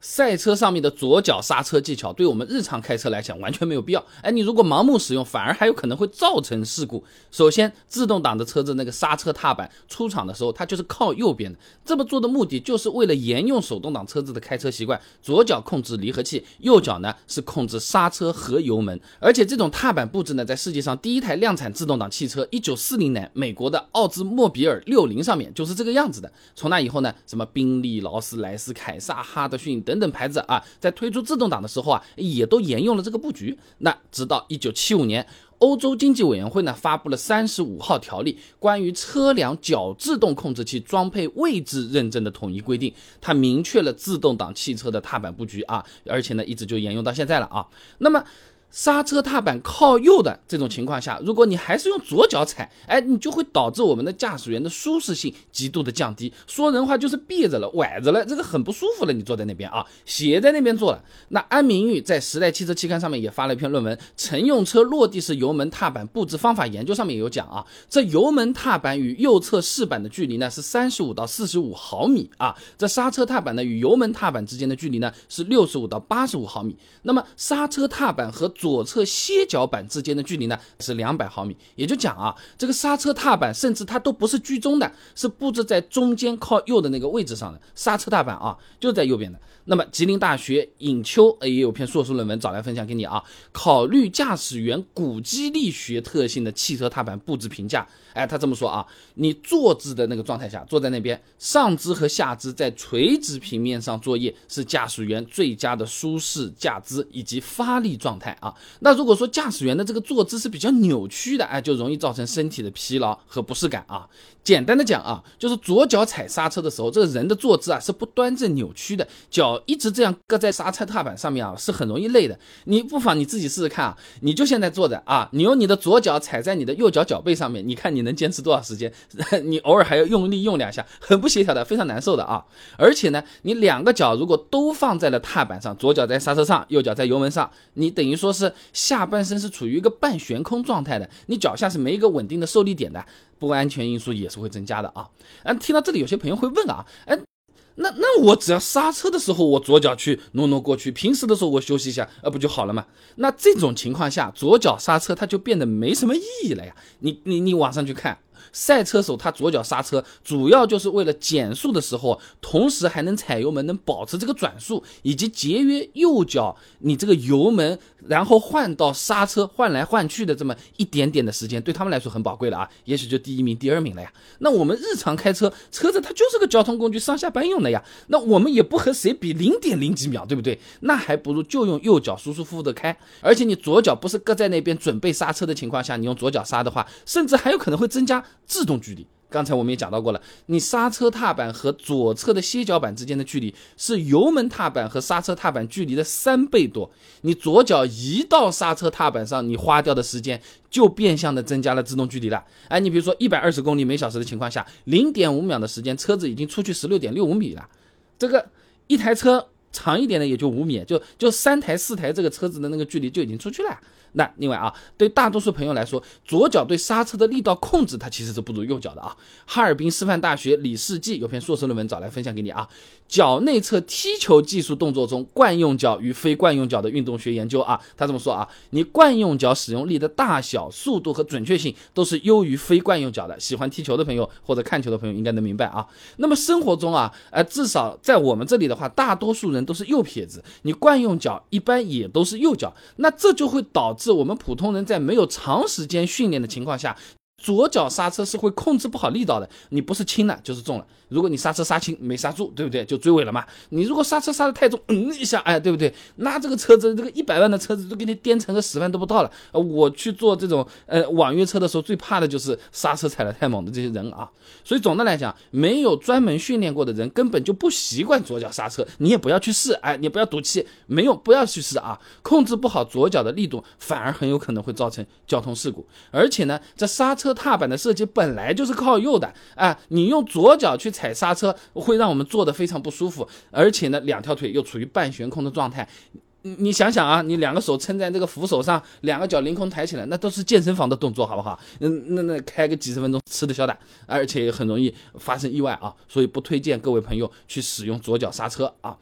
赛车上面的左脚刹车技巧，对我们日常开车来讲完全没有必要。哎，你如果盲目使用，反而还有可能会造成事故。首先，自动挡的车子那个刹车踏板出厂的时候，它就是靠右边的。这么做的目的就是为了沿用手动挡车子的开车习惯，左脚控制离合器，右脚呢是控制刹车和油门。而且这种踏板布置呢，在世界上第一台量产自动挡汽车，一九四零年美国的奥兹莫比尔六零上面就是这个样子的。从那以后呢，什么宾利、劳斯莱斯、凯撒、哈德逊。等等牌子啊，在推出自动挡的时候啊，也都沿用了这个布局。那直到一九七五年，欧洲经济委员会呢发布了三十五号条例，关于车辆脚自动控制器装配位置认证的统一规定，它明确了自动挡汽车的踏板布局啊，而且呢一直就沿用到现在了啊。那么。刹车踏板靠右的这种情况下，如果你还是用左脚踩，哎，你就会导致我们的驾驶员的舒适性极度的降低。说人话就是别着了、崴着了，这个很不舒服了。你坐在那边啊，斜在那边坐了。那安明玉在《时代汽车期刊》上面也发了一篇论文，《乘用车落地式油门踏板布置方法研究》上面有讲啊，这油门踏板与右侧饰板的距离呢是三十五到四十五毫米啊，这刹车踏板呢与油门踏板之间的距离呢是六十五到八十五毫米。那么刹车踏板和左侧歇脚板之间的距离呢是两百毫米，也就讲啊，这个刹车踏板甚至它都不是居中的，是布置在中间靠右的那个位置上的。刹车踏板啊，就在右边的。那么吉林大学尹秋也有篇硕士论文找来分享给你啊，考虑驾驶员骨肌力学特性的汽车踏板布置评价。哎，他这么说啊，你坐姿的那个状态下，坐在那边，上肢和下肢在垂直平面上作业，是驾驶员最佳的舒适驾姿以及发力状态啊。那如果说驾驶员的这个坐姿是比较扭曲的，哎，就容易造成身体的疲劳和不适感啊。简单的讲啊，就是左脚踩刹车的时候，这个人的坐姿啊是不端正扭曲的，脚一直这样搁在刹车踏板上面啊，是很容易累的。你不妨你自己试试看啊，你就现在坐着啊，你用你的左脚踩在你的右脚脚背上面，你看你能坚持多少时间？你偶尔还要用力用两下，很不协调的，非常难受的啊。而且呢，你两个脚如果都放在了踏板上，左脚在刹车上，右脚在油门上，你等于说是下半身是处于一个半悬空状态的，你脚下是没一个稳定的受力点的。不安全因素也是会增加的啊！嗯，听到这里，有些朋友会问啊，哎，那那我只要刹车的时候，我左脚去挪挪过去，平时的时候我休息一下，呃，不就好了吗？那这种情况下，左脚刹车它就变得没什么意义了呀！你你你往上去看。赛车手他左脚刹车，主要就是为了减速的时候，同时还能踩油门，能保持这个转速，以及节约右脚你这个油门，然后换到刹车换来换去的这么一点点的时间，对他们来说很宝贵了啊，也许就第一名、第二名了呀。那我们日常开车，车子它就是个交通工具，上下班用的呀。那我们也不和谁比零点零几秒，对不对？那还不如就用右脚舒舒服服的开。而且你左脚不是搁在那边准备刹车的情况下，你用左脚刹的话，甚至还有可能会增加。制动距离，刚才我们也讲到过了，你刹车踏板和左侧的歇脚板之间的距离是油门踏板和刹车踏板距离的三倍多。你左脚移到刹车踏板上，你花掉的时间就变相的增加了制动距离了。哎，你比如说一百二十公里每小时的情况下，零点五秒的时间，车子已经出去十六点六五米了。这个一台车长一点的也就五米，就就三台四台这个车子的那个距离就已经出去了。那另外啊，对大多数朋友来说，左脚对刹车的力道控制，它其实是不如右脚的啊。哈尔滨师范大学李世纪有篇硕士论文找来分享给你啊，脚内侧踢球技术动作中惯用脚与非惯用脚的运动学研究啊。他这么说啊，你惯用脚使用力的大小、速度和准确性都是优于非惯用脚的。喜欢踢球的朋友或者看球的朋友应该能明白啊。那么生活中啊，呃，至少在我们这里的话，大多数人都是右撇子，你惯用脚一般也都是右脚，那这就会导致我们普通人在没有长时间训练的情况下。左脚刹车是会控制不好力道的，你不是轻了就是重了。如果你刹车刹轻没刹住，对不对？就追尾了嘛。你如果刹车刹的太重，嗯一下，哎，对不对？那这个车子，这个一百万的车子都给你颠成个十万都不到了。我去做这种呃网约车的时候，最怕的就是刹车踩的太猛的这些人啊。所以总的来讲，没有专门训练过的人，根本就不习惯左脚刹车。你也不要去试，哎，你不要赌气，没有不要去试啊。控制不好左脚的力度，反而很有可能会造成交通事故。而且呢，这刹车。踏板的设计本来就是靠右的啊，你用左脚去踩刹车，会让我们坐的非常不舒服，而且呢，两条腿又处于半悬空的状态。你你想想啊，你两个手撑在这个扶手上，两个脚凌空抬起来，那都是健身房的动作，好不好？嗯，那那开个几十分钟吃得消的，而且很容易发生意外啊，所以不推荐各位朋友去使用左脚刹车啊。